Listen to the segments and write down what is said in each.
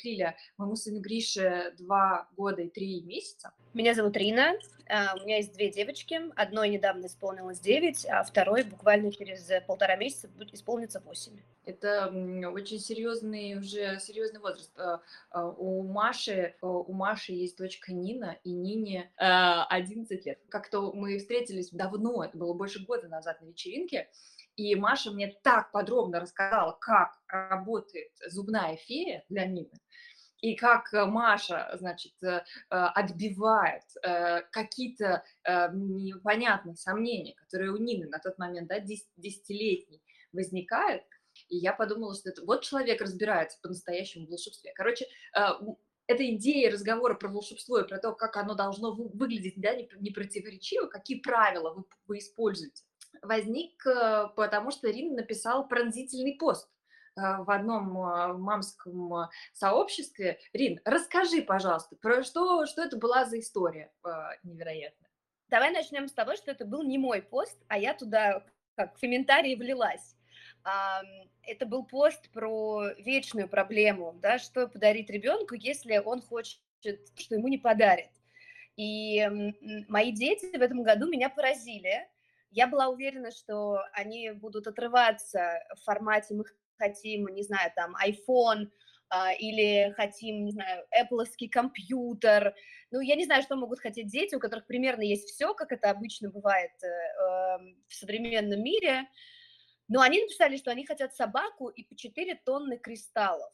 зовут Лиля, моему сыну Грише два года и три месяца. Меня зовут Рина, а, у меня есть две девочки, одной недавно исполнилось 9, а второй буквально через полтора месяца будет исполниться 8. Это очень серьезный уже серьезный возраст. А, у Маши у Маши есть дочка Нина, и Нине 11 лет. Как-то мы встретились давно, это было больше года назад на вечеринке, и Маша мне так подробно рассказала, как работает зубная фея для Нины и как э, Маша, значит, э, э, отбивает какие-то непонятные сомнения, которые у Нины на тот момент, да, десятилетней возникают, и я подумала, что это вот человек разбирается по-настоящему в волшебстве. Короче, эта идея разговора про волшебство и про то, как оно должно выглядеть, да, не противоречиво, какие правила вы, вы используете, возник потому, что Рина написала пронзительный пост а, в одном а, мамском сообществе. Рин, расскажи, пожалуйста, про что, что это была за история невероятная? Давай начнем с того, что это был не мой пост, а я туда как в комментарии влилась. Это был пост про вечную проблему, да, что подарить ребенку, если он хочет, что ему не подарят. И мои дети в этом году меня поразили. Я была уверена, что они будут отрываться в формате мы хотим, не знаю, там, iPhone, Uh, или хотим, не знаю, Apple компьютер. Ну, я не знаю, что могут хотеть дети, у которых примерно есть все, как это обычно бывает э, эм, в современном мире. Но они написали, что они хотят собаку и по 4 тонны кристаллов.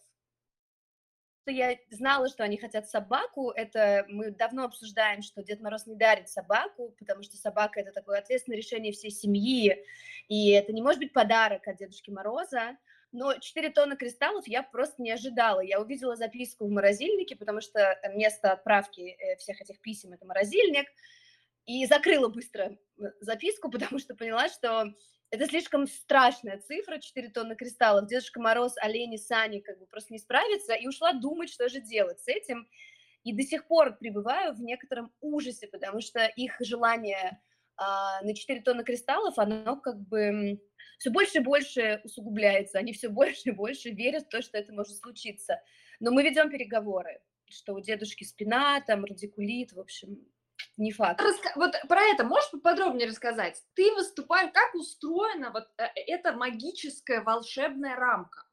Я знала, что они хотят собаку. Это мы давно обсуждаем, что Дед Мороз не дарит собаку, потому что собака это такое ответственное решение всей семьи, и это не может быть подарок от Дедушки Мороза но 4 тонны кристаллов я просто не ожидала. Я увидела записку в морозильнике, потому что место отправки э, всех этих писем – это морозильник, и закрыла быстро э, записку, потому что поняла, что это слишком страшная цифра, 4 тонны кристаллов. Дедушка Мороз, олени, сани как бы просто не справится, и ушла думать, что же делать с этим. И до сих пор пребываю в некотором ужасе, потому что их желание а, на 4 тонны кристаллов, оно как бы все больше и больше усугубляется, они все больше и больше верят в то, что это может случиться. Но мы ведем переговоры, что у дедушки спина, там радикулит, в общем, не факт. Раска... Вот про это можешь поподробнее рассказать? Ты выступаешь, как устроена вот э, эта магическая волшебная рамка?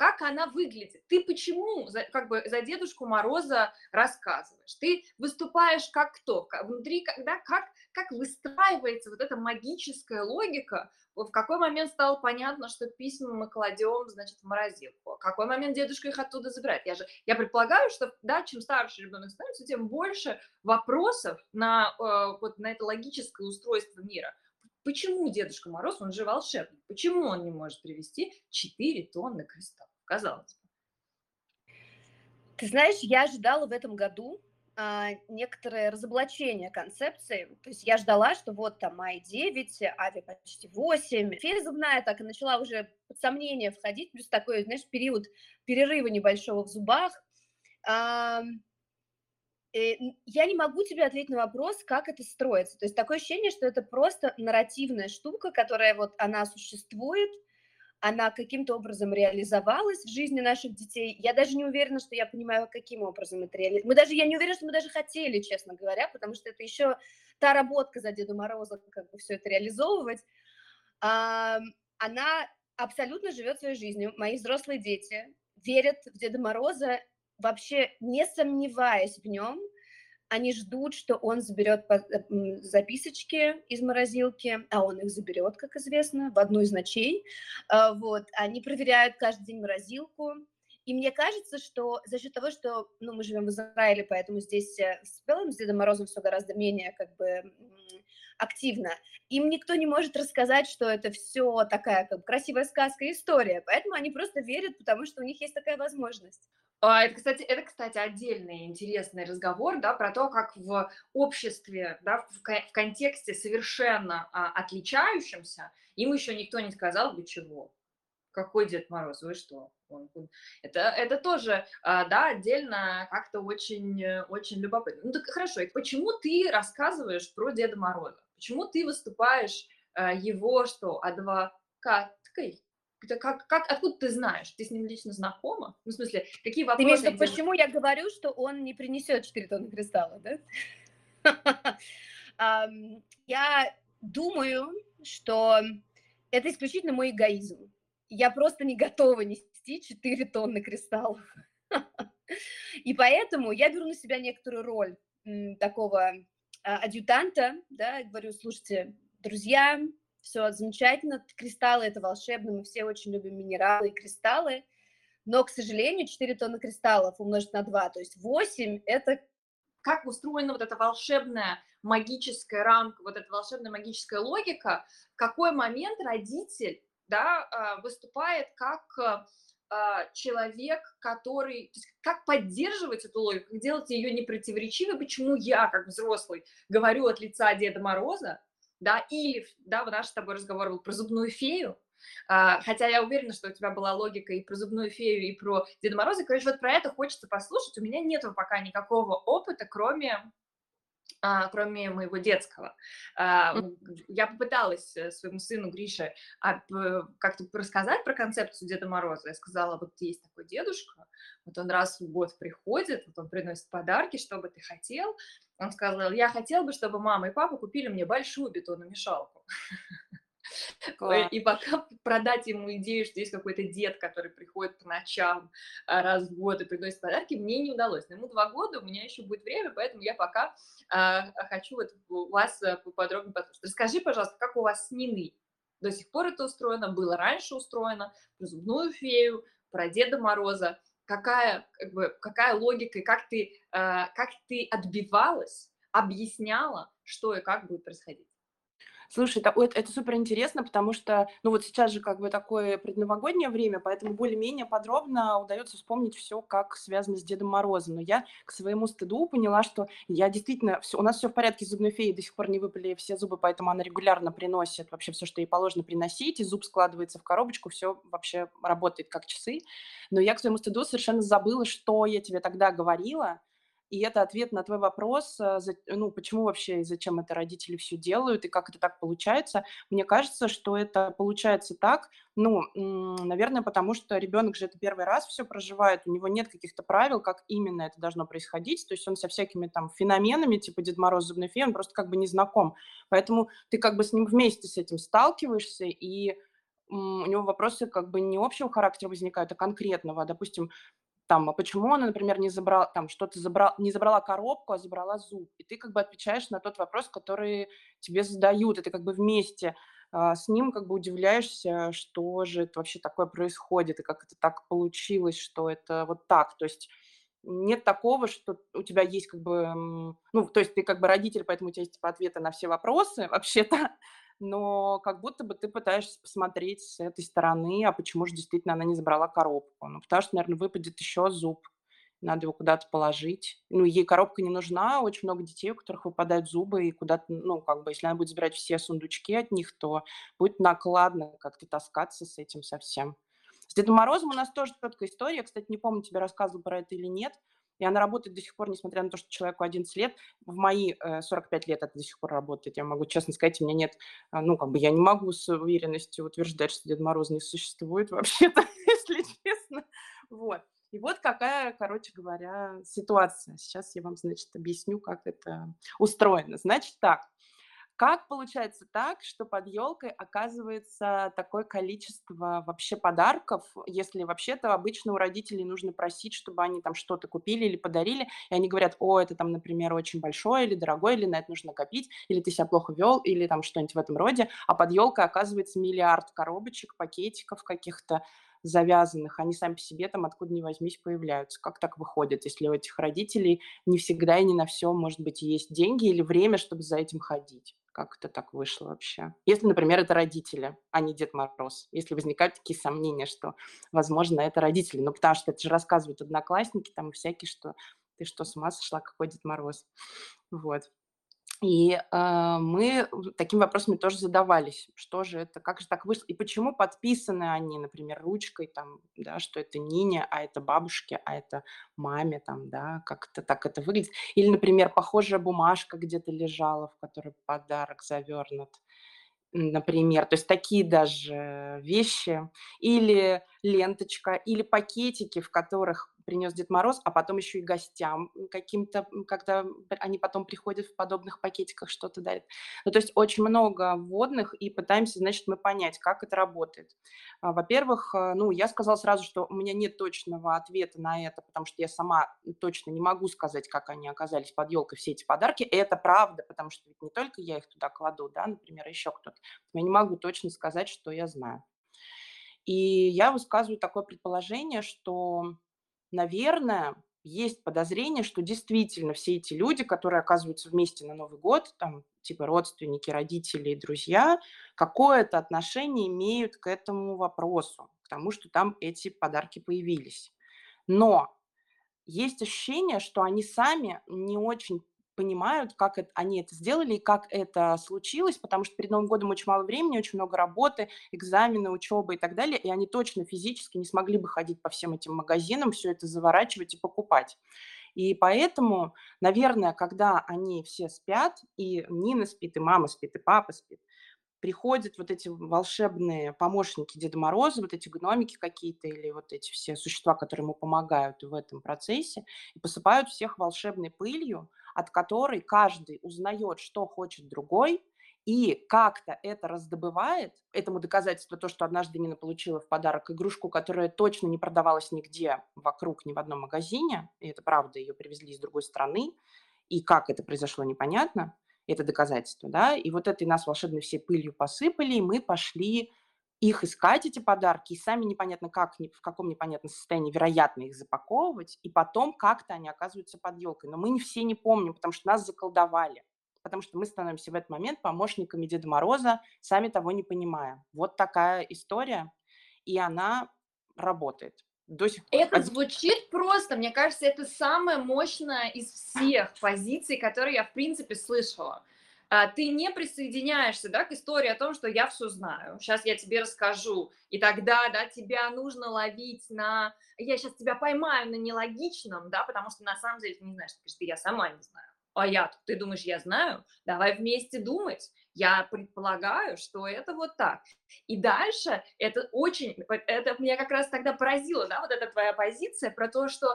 Как она выглядит. Ты почему за, как бы за Дедушку Мороза рассказываешь? Ты выступаешь как кто? Внутри, когда, как, как выстраивается вот эта магическая логика? В какой момент стало понятно, что письма мы кладем, значит, в морозилку? В какой момент дедушка их оттуда забирает? Я же, я предполагаю, что, да, чем старше ребенок становится, тем больше вопросов на, э, вот, на это логическое устройство мира. Почему Дедушка Мороз, он же волшебник, почему он не может привести 4 тонны кристаллов? казалось бы. Ты знаешь, я ожидала в этом году а, некоторое разоблачение концепции. То есть я ждала, что вот там май 9, ави почти 8. Фея зубная так и начала уже под сомнение входить, плюс такой, знаешь, период перерыва небольшого в зубах. А, я не могу тебе ответить на вопрос, как это строится. То есть такое ощущение, что это просто нарративная штука, которая вот она существует, она каким-то образом реализовалась в жизни наших детей. Я даже не уверена, что я понимаю, каким образом это реализовалось. Мы даже, я не уверена, что мы даже хотели, честно говоря, потому что это еще та работка за Деду Мороза, как бы все это реализовывать. Она абсолютно живет своей жизнью. Мои взрослые дети верят в Деда Мороза, вообще не сомневаясь в нем, они ждут, что он заберет э, записочки из морозилки, а он их заберет, как известно, в одну из ночей. А, вот. Они проверяют каждый день морозилку. И мне кажется, что за счет того, что ну, мы живем в Израиле, поэтому здесь э, с Белым, с Дедом Морозом все гораздо менее как бы активно, им никто не может рассказать, что это все такая как красивая сказка, история. Поэтому они просто верят, потому что у них есть такая возможность. А, это, кстати, это, кстати, отдельный интересный разговор, да, про то, как в обществе, да, в, в контексте совершенно а, отличающемся, им еще никто не сказал бы чего. Какой Дед Мороз, вы что? Он, это, это тоже, а, да, отдельно как-то очень, очень любопытно. Ну так хорошо, почему ты рассказываешь про Деда Мороза? Почему ты выступаешь а, его, что, адвокаткой? Это как, как, откуда ты знаешь? Ты с ним лично знакома? Ну, в смысле, какие Ты имеешь в вопросы? виду, почему я говорю, что он не принесет 4 тонны кристалла, да? Я думаю, что это исключительно мой эгоизм. Я просто не готова нести 4 тонны кристаллов. И поэтому я беру на себя некоторую роль такого адъютанта, да, говорю, слушайте, друзья, все замечательно, кристаллы это волшебно, мы все очень любим минералы и кристаллы, но, к сожалению, 4 тонны кристаллов умножить на 2, то есть 8 это как устроена вот эта волшебная магическая рамка, вот эта волшебная магическая логика, в какой момент родитель да, а, выступает как а, а, человек, который... то есть как поддерживать эту логику, как делать ее непротиворечивой, почему я, как взрослый, говорю от лица Деда Мороза, да, или, да, наш с тобой разговор был про зубную фею, а, хотя я уверена, что у тебя была логика и про зубную фею, и про Деда Мороза. Короче, вот про это хочется послушать. У меня нет пока никакого опыта, кроме а, кроме моего детского. А, я попыталась э, своему сыну Грише а, как-то рассказать про концепцию Деда Мороза. Я сказала, вот есть такой дедушка, вот он раз в год приходит, вот он приносит подарки, что бы ты хотел. Он сказал, я хотел бы, чтобы мама и папа купили мне большую бетономешалку. Класс. И пока продать ему идею, что есть какой-то дед, который приходит по ночам а, раз в год и приносит подарки, мне не удалось. Но ему два года, у меня еще будет время, поэтому я пока а, хочу вот вас а, поподробнее послушать. Расскажи, пожалуйста, как у вас с Ниной до сих пор это устроено, было раньше устроено, про зубную фею, про Деда Мороза, какая, как бы, какая логика и как ты, а, как ты отбивалась, объясняла, что и как будет происходить? Слушай, это, это, супер интересно, потому что, ну вот сейчас же как бы такое предновогоднее время, поэтому более-менее подробно удается вспомнить все, как связано с Дедом Морозом. Но я к своему стыду поняла, что я действительно, все, у нас все в порядке с зубной феей, до сих пор не выпали все зубы, поэтому она регулярно приносит вообще все, что ей положено приносить, и зуб складывается в коробочку, все вообще работает как часы. Но я к своему стыду совершенно забыла, что я тебе тогда говорила, и это ответ на твой вопрос, э, ну, почему вообще и зачем это родители все делают, и как это так получается. Мне кажется, что это получается так, ну, наверное, потому что ребенок же это первый раз все проживает, у него нет каких-то правил, как именно это должно происходить, то есть он со всякими там феноменами, типа Дед Мороз, Зубной феи, он просто как бы не знаком. Поэтому ты как бы с ним вместе с этим сталкиваешься, и у него вопросы как бы не общего характера возникают, а конкретного. Допустим, там, а почему она, например, не забрала, там, что-то забрала, не забрала коробку, а забрала зуб. И ты как бы отвечаешь на тот вопрос, который тебе задают, и ты как бы вместе а, с ним как бы удивляешься, что же это вообще такое происходит, и как это так получилось, что это вот так. То есть нет такого, что у тебя есть как бы, ну, то есть ты как бы родитель, поэтому у тебя есть типа, ответы на все вопросы вообще-то, но как будто бы ты пытаешься посмотреть с этой стороны, а почему же действительно она не забрала коробку. Ну, потому что, наверное, выпадет еще зуб, надо его куда-то положить. Ну, ей коробка не нужна, очень много детей, у которых выпадают зубы, и куда-то, ну, как бы, если она будет забирать все сундучки от них, то будет накладно как-то таскаться с этим совсем. С Дедом Морозом у нас тоже четкая история. Кстати, не помню, тебе рассказывал про это или нет. И она работает до сих пор, несмотря на то, что человеку 11 лет. В мои э, 45 лет это до сих пор работает. Я могу честно сказать, у меня нет, э, ну, как бы я не могу с уверенностью утверждать, что Дед Мороз не существует вообще-то, если честно. Вот. И вот какая, короче говоря, ситуация. Сейчас я вам, значит, объясню, как это устроено. Значит так, как получается так, что под елкой оказывается такое количество вообще подарков, если вообще-то обычно у родителей нужно просить, чтобы они там что-то купили или подарили, и они говорят, о, это там, например, очень большое или дорогое, или на это нужно копить, или ты себя плохо вел, или там что-нибудь в этом роде, а под елкой оказывается миллиард коробочек, пакетиков каких-то, завязанных, они сами по себе там откуда ни возьмись появляются. Как так выходит, если у этих родителей не всегда и не на все, может быть, есть деньги или время, чтобы за этим ходить? Как это так вышло вообще? Если, например, это родители, а не Дед Мороз. Если возникают такие сомнения, что, возможно, это родители. Ну, потому что это же рассказывают одноклассники там всякие, что ты что, с ума сошла, какой Дед Мороз? Вот. И э, мы такими вопросами тоже задавались, что же это, как же так вышло, и почему подписаны они, например, ручкой, там, да, что это Нине, а это бабушке, а это маме, там, да, как-то так это выглядит. Или, например, похожая бумажка где-то лежала, в которой подарок завернут. например, то есть такие даже вещи, или ленточка, или пакетики, в которых принес Дед Мороз, а потом еще и гостям каким-то, когда они потом приходят в подобных пакетиках что-то дарят. Ну, то есть очень много вводных, и пытаемся, значит, мы понять, как это работает. А, во-первых, э, ну, я сказала сразу, что у меня нет точного ответа на это, потому что я сама точно не могу сказать, как они оказались под елкой, все эти подарки. И это правда, потому что ведь не только я их туда кладу, да, например, еще кто-то. Я не могу точно сказать, что я знаю. И я высказываю такое предположение, что наверное, есть подозрение, что действительно все эти люди, которые оказываются вместе на Новый год, там типа родственники, родители друзья, какое-то отношение имеют к этому вопросу, к тому, что там эти подарки появились. Но есть ощущение, что они сами не очень понимают, как это, они это сделали и как это случилось, потому что перед Новым годом очень мало времени, очень много работы, экзамены, учеба и так далее, и они точно физически не смогли бы ходить по всем этим магазинам, все это заворачивать и покупать. И поэтому, наверное, когда они все спят, и Нина спит, и мама спит, и папа спит, приходят вот эти волшебные помощники Деда Мороза, вот эти гномики какие-то или вот эти все существа, которые ему помогают в этом процессе, и посыпают всех волшебной пылью, от которой каждый узнает, что хочет другой, и как-то это раздобывает, этому доказательство то, что однажды Нина получила в подарок игрушку, которая точно не продавалась нигде вокруг, ни в одном магазине, и это правда, ее привезли из другой страны, и как это произошло, непонятно, это доказательство, да, и вот этой нас волшебной всей пылью посыпали, и мы пошли их искать, эти подарки, и сами непонятно как, в каком непонятном состоянии, вероятно, их запаковывать, и потом как-то они оказываются под елкой. Но мы не все не помним, потому что нас заколдовали, потому что мы становимся в этот момент помощниками Деда Мороза, сами того не понимая. Вот такая история, и она работает до сих пор. Это звучит просто, мне кажется, это самая мощная из всех позиций, которые я, в принципе, слышала. А, ты не присоединяешься да, к истории о том, что я все знаю, сейчас я тебе расскажу, и тогда да, тебя нужно ловить на... Я сейчас тебя поймаю на нелогичном, да, потому что на самом деле ты не знаешь, ты говоришь, я сама не знаю. А я, ты думаешь, я знаю? Давай вместе думать. Я предполагаю, что это вот так. И дальше это очень, это меня как раз тогда поразило, да, вот эта твоя позиция про то, что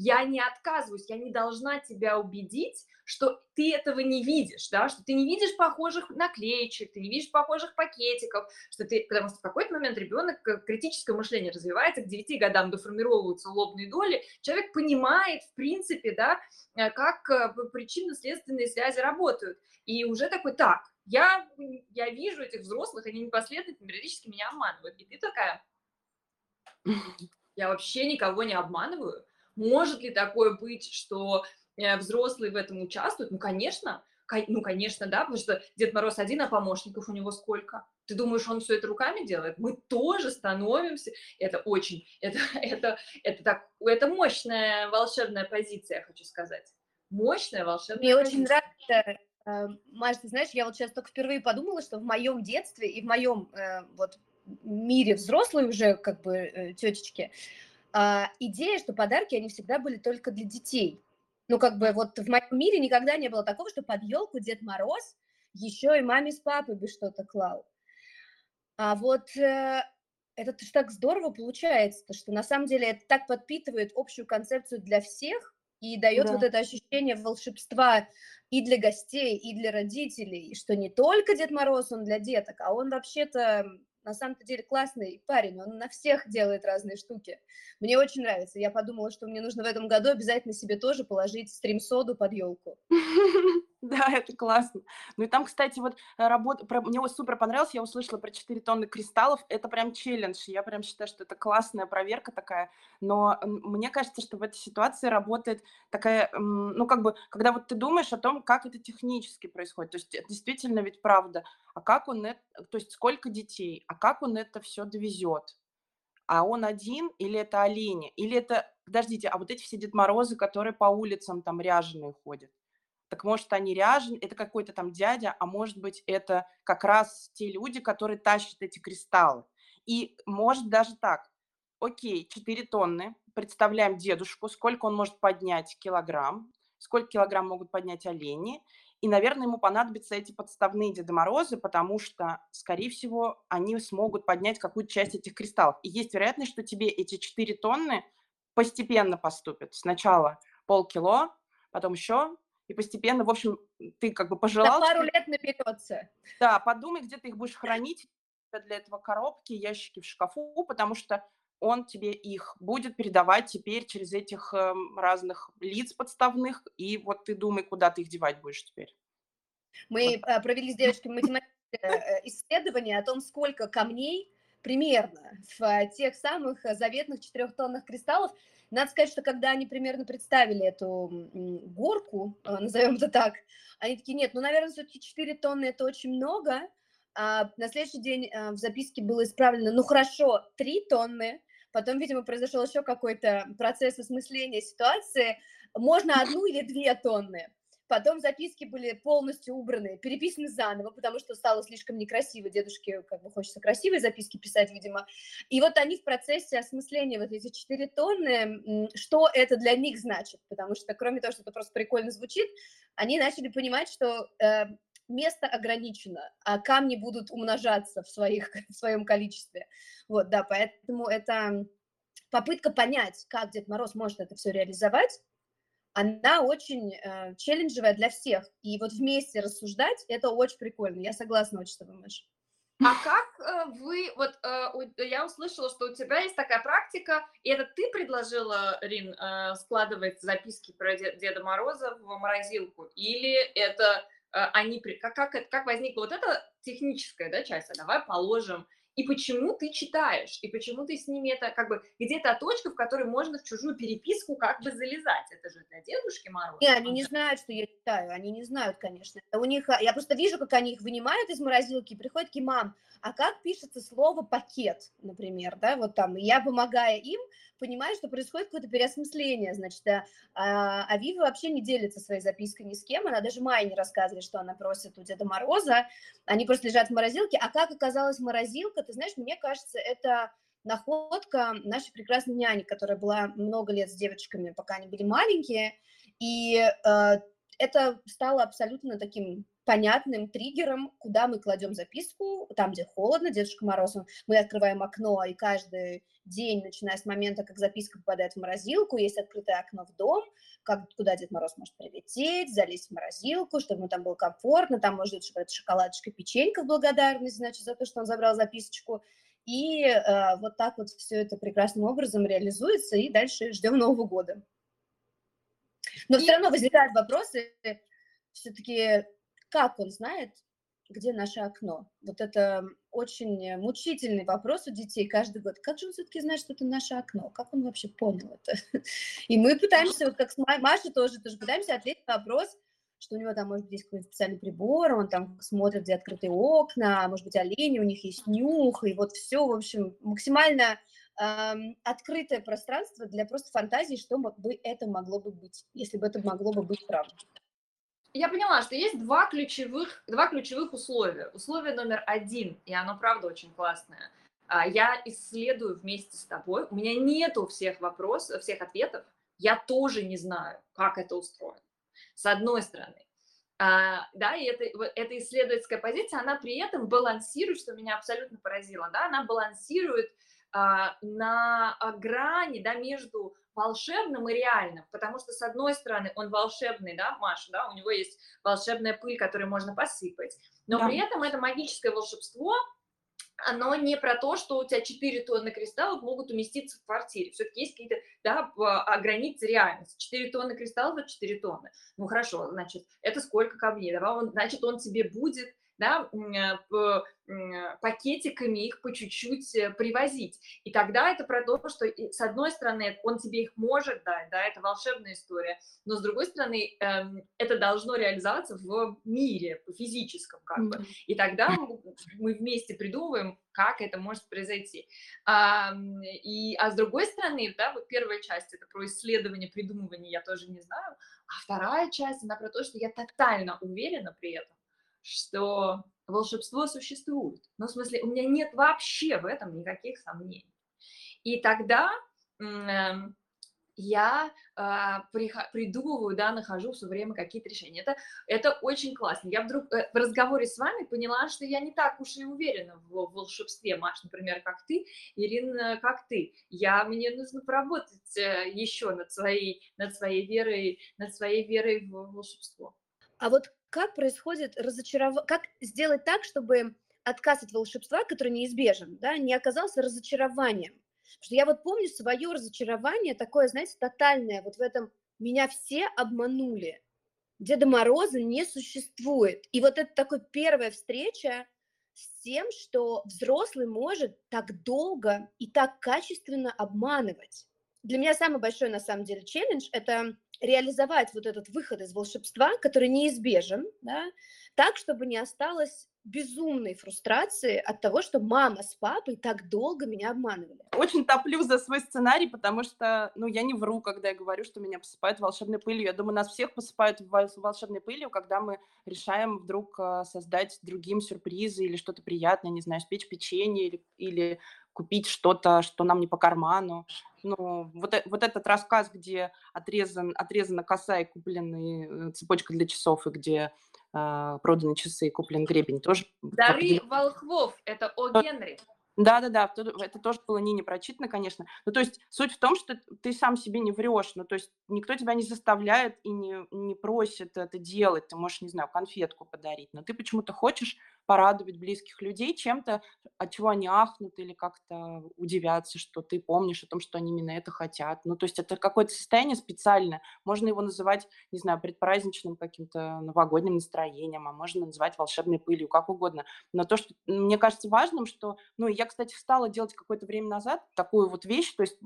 я не отказываюсь, я не должна тебя убедить, что ты этого не видишь, да, что ты не видишь похожих наклеечек, ты не видишь похожих пакетиков, что ты, потому что в какой-то момент ребенок, э, критическое мышление развивается, к 9 годам доформировываются лобные доли, человек понимает, в принципе, да, э, как э, причинно-следственные связи работают, и уже такой, так, я, я вижу этих взрослых, они непоследовательно периодически меня обманывают, и ты такая, я вообще никого не обманываю, может ли такое быть, что э, взрослые в этом участвуют? Ну, конечно, ну, конечно, да, потому что Дед Мороз один, а помощников у него сколько? Ты думаешь, он все это руками делает? Мы тоже становимся. Это очень, это, это, это так, это мощная волшебная позиция, я хочу сказать. Мощная волшебная Мне позиция. очень нравится, э, Маш, ты знаешь, я вот сейчас только впервые подумала, что в моем детстве и в моем э, вот мире взрослой уже как бы э, тетечки, а, идея, что подарки, они всегда были только для детей. Ну, как бы вот в моем мире никогда не было такого, что под елку Дед Мороз еще и маме с папой бы что-то клал. А вот э, это так здорово получается, что на самом деле это так подпитывает общую концепцию для всех и дает да. вот это ощущение волшебства и для гостей, и для родителей, что не только Дед Мороз, он для деток, а он вообще-то на самом-то деле классный парень, он на всех делает разные штуки. Мне очень нравится. Я подумала, что мне нужно в этом году обязательно себе тоже положить стрим-соду под елку. Да, это классно. Ну и там, кстати, вот э, работа, мне вот супер понравилось, я услышала про 4 тонны кристаллов, это прям челлендж, я прям считаю, что это классная проверка такая, но мне кажется, что в этой ситуации работает такая, ну как бы, когда вот ты думаешь о том, как это технически происходит, то есть это действительно ведь правда, а как он это, то есть сколько детей, а как он это все довезет, а он один, или это олени, или это, подождите, а вот эти все Дед Морозы, которые по улицам там ряженые ходят, так может они ряжены, это какой-то там дядя, а может быть это как раз те люди, которые тащат эти кристаллы. И может даже так, окей, 4 тонны, представляем дедушку, сколько он может поднять килограмм, сколько килограмм могут поднять олени, И, наверное, ему понадобятся эти подставные Деда Морозы, потому что, скорее всего, они смогут поднять какую-то часть этих кристаллов. И есть вероятность, что тебе эти 4 тонны постепенно поступят. Сначала полкило, потом еще, и постепенно, в общем, ты как бы пожелал... На пару лет наберется. Да, подумай, где ты их будешь хранить. Для этого коробки, ящики в шкафу, потому что он тебе их будет передавать теперь через этих э, разных лиц подставных, и вот ты думай, куда ты их девать будешь теперь. Мы вот. Э, провели с девочками математическое э, исследование о том, сколько камней примерно в тех самых заветных четырехтонных кристаллов. Надо сказать, что когда они примерно представили эту горку, назовем это так, они такие, нет, ну, наверное, все-таки 4 тонны – это очень много. А на следующий день в записке было исправлено, ну, хорошо, 3 тонны, Потом, видимо, произошел еще какой-то процесс осмысления ситуации. Можно одну или две тонны. Потом записки были полностью убраны, переписаны заново, потому что стало слишком некрасиво. Дедушке как бы хочется красивые записки писать, видимо. И вот они в процессе осмысления вот эти 4 тонны, что это для них значит, потому что кроме того, что это просто прикольно звучит, они начали понимать, что э, место ограничено, а камни будут умножаться в, своих, в своем количестве. Вот, да, поэтому это попытка понять, как Дед Мороз может это все реализовать, она очень э, челленджевая для всех. И вот вместе рассуждать, это очень прикольно. Я согласна очень с тобой, Маша. А как э, вы, вот э, я услышала, что у тебя есть такая практика, и это ты предложила, Рин, э, складывать записки про Деда Мороза в морозилку, или это они, как, как, как возникла вот эта техническая да, часть, а давай положим, и почему ты читаешь, и почему ты с ними это как бы где-то точка, в которой можно в чужую переписку как бы залезать. Это же для дедушки Мороза. Не, они не знают, что я читаю, они не знают, конечно. У них, я просто вижу, как они их вынимают из морозилки, приходят к мам, а как пишется слово пакет, например, да, вот там, и я, помогая им, понимаю, что происходит какое-то переосмысление, значит, а, а, а Вива вообще не делится своей запиской ни с кем, она даже Майе не рассказывает, что она просит у Деда Мороза, они просто лежат в морозилке, а как оказалась морозилка, ты знаешь, мне кажется, это находка нашей прекрасной няни, которая была много лет с девочками, пока они были маленькие, и э, это стало абсолютно таким понятным триггером, куда мы кладем записку, там, где холодно, Дедушка Мороз, мы открываем окно, и каждый день, начиная с момента, как записка попадает в морозилку, есть открытое окно в дом, как, куда Дед Мороз может прилететь, залезть в морозилку, чтобы ему там было комфортно, там может быть шоколадочка, печенька в благодарность, значит, за то, что он забрал записочку, и э, вот так вот все это прекрасным образом реализуется, и дальше ждем Нового года. Но и... все равно возникают вопросы, все-таки как он знает, где наше окно? Вот это очень мучительный вопрос у детей каждый год. Как же он все-таки знает, что это наше окно? Как он вообще понял это? И мы пытаемся, вот как с Машей тоже, тоже пытаемся ответить на вопрос, что у него там, может быть, есть какой-то специальный прибор, он там смотрит, где открытые окна, может быть, олени, у них есть нюх, и вот все, в общем, максимально эм, открытое пространство для просто фантазии, что бы это могло бы быть, если бы это могло бы быть правдой я поняла, что есть два ключевых, два ключевых условия. Условие номер один, и оно правда очень классное. А, я исследую вместе с тобой. У меня нету всех вопросов, всех ответов. Я тоже не знаю, как это устроено. С одной стороны. А, да, и это, эта исследовательская позиция, она при этом балансирует, что меня абсолютно поразило, да, она балансирует а, на грани, да, между волшебным и реальным, потому что, с одной стороны, он волшебный, да, Маша, да, у него есть волшебная пыль, которую можно посыпать, но да. при этом это магическое волшебство, оно не про то, что у тебя 4 тонны кристаллов могут уместиться в квартире. Все-таки есть какие-то, да, а, границы реальности. 4 тонны кристаллов – это 4 тонны. Ну, хорошо, значит, это сколько камней? Давай он, значит, он тебе будет да, э, пакетиками их по чуть-чуть э, привозить. И тогда это про то, что с одной стороны он тебе их может дать, да, это волшебная история, но с другой стороны эм, это должно реализоваться в мире, физическом как бы. И тогда мы вместе придумываем, как это может произойти. А, и, а с другой стороны, да, вот первая часть это про исследование, придумывание, я тоже не знаю, а вторая часть, она про то, что я тотально уверена при этом, что волшебство существует. Ну, в смысле, у меня нет вообще в этом никаких сомнений. И тогда эм, я а, придумываю, да, нахожу все время какие-то решения. Это, это очень классно. Я вдруг э, в разговоре с вами поняла, что я не так уж и уверена в, в волшебстве, Маш, например, как ты, Ирина, как ты. Я, мне нужно поработать э, еще над своей, над своей верой, над своей верой в волшебство. А вот как происходит разочарование, как сделать так, чтобы отказ от волшебства, который неизбежен, да, не оказался разочарованием? Потому что я вот помню свое разочарование, такое, знаете, тотальное, вот в этом «меня все обманули». Деда Мороза не существует. И вот это такая первая встреча с тем, что взрослый может так долго и так качественно обманывать. Для меня самый большой, на самом деле, челлендж – это реализовать вот этот выход из волшебства, который неизбежен, да, так, чтобы не осталось безумной фрустрации от того, что мама с папой так долго меня обманывали. Очень топлю за свой сценарий, потому что, ну, я не вру, когда я говорю, что меня посыпают волшебной пылью. Я думаю, нас всех посыпают волшебной пылью, когда мы решаем вдруг а, создать другим сюрпризы или что-то приятное, не знаю, спечь печенье или, или купить что-то, что нам не по карману. Ну, вот, э, вот этот рассказ, где отрезан, отрезана коса и куплены э, цепочка для часов, и где э, проданы часы и куплен гребень, тоже... Дары волхвов, это о Генри. Да-да-да, это тоже было не прочитано, конечно. Ну, то есть суть в том, что ты сам себе не врешь, ну, то есть никто тебя не заставляет и не, не просит это делать, ты можешь, не знаю, конфетку подарить, но ты почему-то хочешь порадовать близких людей чем-то, от чего они ахнут или как-то удивятся, что ты помнишь о том, что они именно это хотят. Ну, то есть это какое-то состояние специальное. Можно его называть, не знаю, предпраздничным каким-то новогодним настроением, а можно называть волшебной пылью, как угодно. Но то, что мне кажется важным, что, ну, я, кстати, стала делать какое-то время назад такую вот вещь, то есть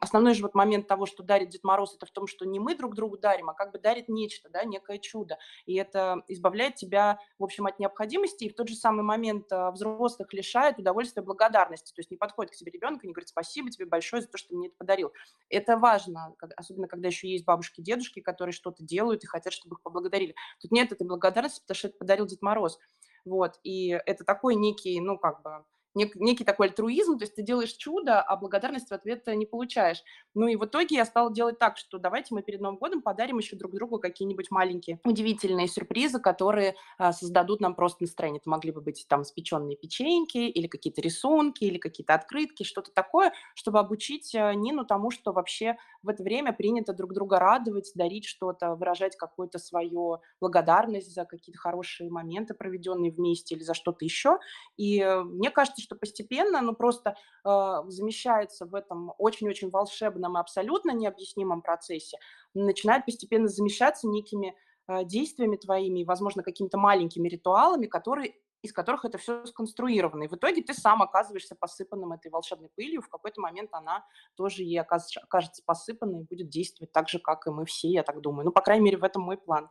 основной же вот момент того, что дарит Дед Мороз, это в том, что не мы друг другу дарим, а как бы дарит нечто, да, некое чудо. И это избавляет тебя, в общем, от необходимости тот же самый момент а, взрослых лишает удовольствия благодарности. То есть не подходит к тебе ребенок и не говорит спасибо тебе большое за то, что ты мне это подарил. Это важно, особенно когда еще есть бабушки, дедушки, которые что-то делают и хотят, чтобы их поблагодарили. Тут нет этой благодарности, потому что это подарил Дед Мороз. Вот, и это такой некий, ну, как бы, нек, некий такой альтруизм, то есть ты делаешь чудо, а благодарность в ответ не получаешь. Ну и в итоге я стала делать так, что давайте мы перед Новым годом подарим еще друг другу какие-нибудь маленькие удивительные сюрпризы, которые а, создадут нам просто настроение. Это могли бы быть там спеченные печеньки или какие-то рисунки, или какие-то открытки, что-то такое, чтобы обучить а, Нину тому, что вообще в это время принято друг друга радовать, дарить что-то, выражать какую-то свою благодарность за какие-то хорошие моменты, проведенные вместе или за что-то еще. И э, мне кажется, что постепенно, ну, просто э, замещается в этом очень-очень волшебном и абсолютно необъяснимом процессе, начинает постепенно замещаться некими э, действиями твоими, возможно, какими-то маленькими ритуалами, которые из которых это все сконструировано. И в итоге ты сам оказываешься посыпанным этой волшебной пылью. В какой-то момент она тоже и окажется посыпанной и будет действовать так же, как и мы все, я так думаю. Ну, по крайней мере, в этом мой план.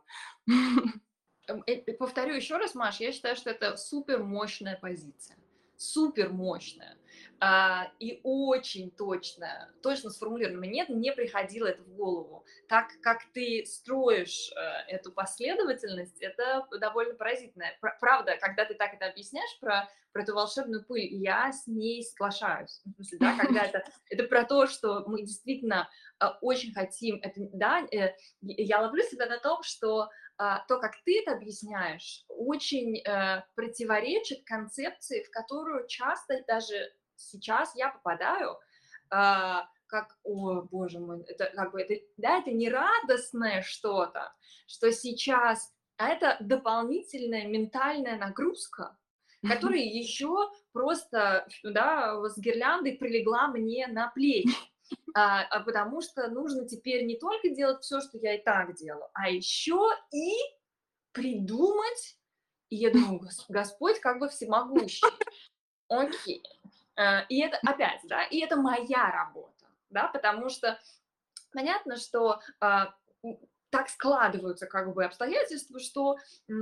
Эм, повторю еще раз, Маш, я считаю, что это супер мощная позиция супер мощная а, и очень точная, точно сформулирована. Мне не приходило это в голову. Так как ты строишь а, эту последовательность, это довольно поразительно. Правда, когда ты так это объясняешь про, про эту волшебную пыль, я с ней соглашаюсь. В смысле, да, когда это, это про то, что мы действительно а, очень хотим, это, да, э, я ловлю себя на том, что то, как ты это объясняешь, очень э, противоречит концепции, в которую часто даже сейчас я попадаю, а, как, о, боже мой, это как бы, это, да, это не радостное что-то, что сейчас, а это дополнительная ментальная нагрузка, которая еще просто, да, с гирляндой прилегла мне на плечи а, а потому что нужно теперь не только делать все, что я и так делаю, а еще и придумать. И я думаю, Господь как бы всемогущий. Окей. А, и это опять, да, и это моя работа, да, потому что понятно, что а, так складываются как бы обстоятельства, что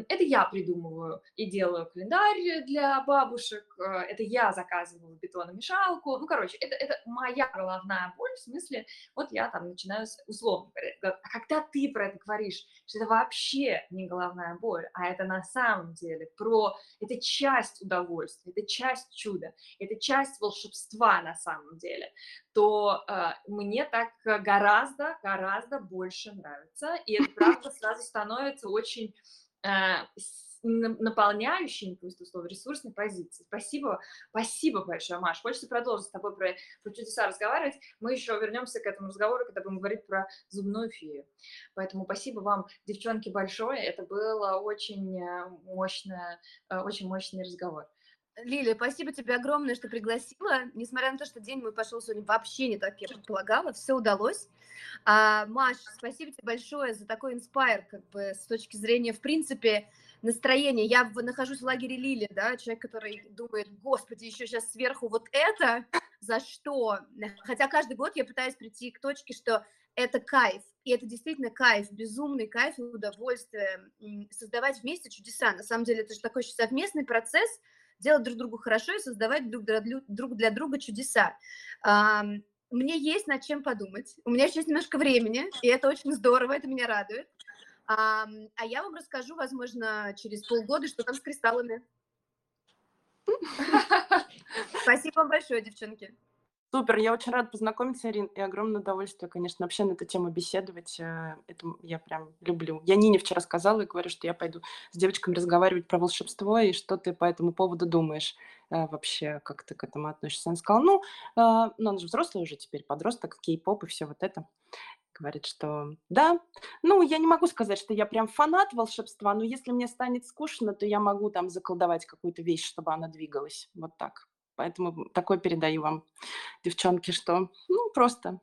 это я придумываю и делаю календарь для бабушек, э, это я заказываю бетономешалку, ну, короче, это, это моя головная боль, в смысле, вот я там начинаю условно говорить, а когда ты про это говоришь, что это вообще не головная боль, а это на самом деле про, это часть удовольствия, это часть чуда, это часть волшебства на самом деле, то э, мне так гораздо, гораздо больше нравится, и это правда сразу становится очень э, наполняющей, пусть условно, ресурсной позиции. Спасибо, спасибо большое, Маш. Хочется продолжить с тобой про, про чудеса разговаривать. Мы еще вернемся к этому разговору, когда будем говорить про зубную фею. Поэтому спасибо вам, девчонки, большое. Это был очень э, мощный, э, очень мощный разговор. Лиля, спасибо тебе огромное, что пригласила. Несмотря на то, что день мой пошел сегодня вообще не так, я предполагала, все удалось. А, Маш, спасибо тебе большое за такой инспайр, как бы с точки зрения, в принципе, настроения. Я нахожусь в лагере Лили, да, человек, который думает, господи, еще сейчас сверху вот это, за что? Хотя каждый год я пытаюсь прийти к точке, что это кайф, и это действительно кайф, безумный кайф и удовольствие создавать вместе чудеса. На самом деле это же такой совместный процесс, делать друг другу хорошо и создавать друг для, друг для друга чудеса. Мне есть над чем подумать. У меня еще есть немножко времени, и это очень здорово, это меня радует. А, а я вам расскажу, возможно, через полгода, что там с кристаллами. Спасибо вам большое, девчонки. Супер, я очень рада познакомиться, Ирин, и огромное удовольствие, конечно, вообще на эту тему беседовать. Э, это я прям люблю. Я Нине вчера сказала и говорю, что я пойду с девочками разговаривать про волшебство, и что ты по этому поводу думаешь э, вообще, как ты к этому относишься. Она сказала, ну, э, ну он же взрослый уже теперь, подросток, кей-поп и все вот это. Говорит, что да, ну, я не могу сказать, что я прям фанат волшебства, но если мне станет скучно, то я могу там заколдовать какую-то вещь, чтобы она двигалась. Вот так. Поэтому такое передаю вам, девчонки, что ну просто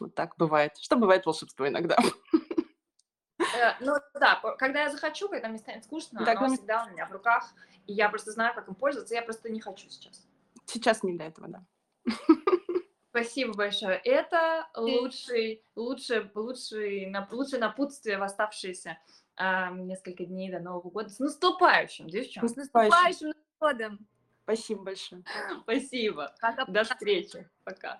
вот так бывает. Что бывает волшебство иногда. Э, ну да, когда я захочу, когда мне станет скучно, так, оно всегда у меня в руках, и я просто знаю, как им пользоваться, я просто не хочу сейчас. Сейчас не до этого, да. Спасибо большое. Это лучший, лучший, лучший, лучшее напутствие в оставшиеся э, несколько дней до Нового года. С наступающим, девчонки. С наступающим Новым годом! Спасибо большое. Спасибо. Пока. До встречи. Пока.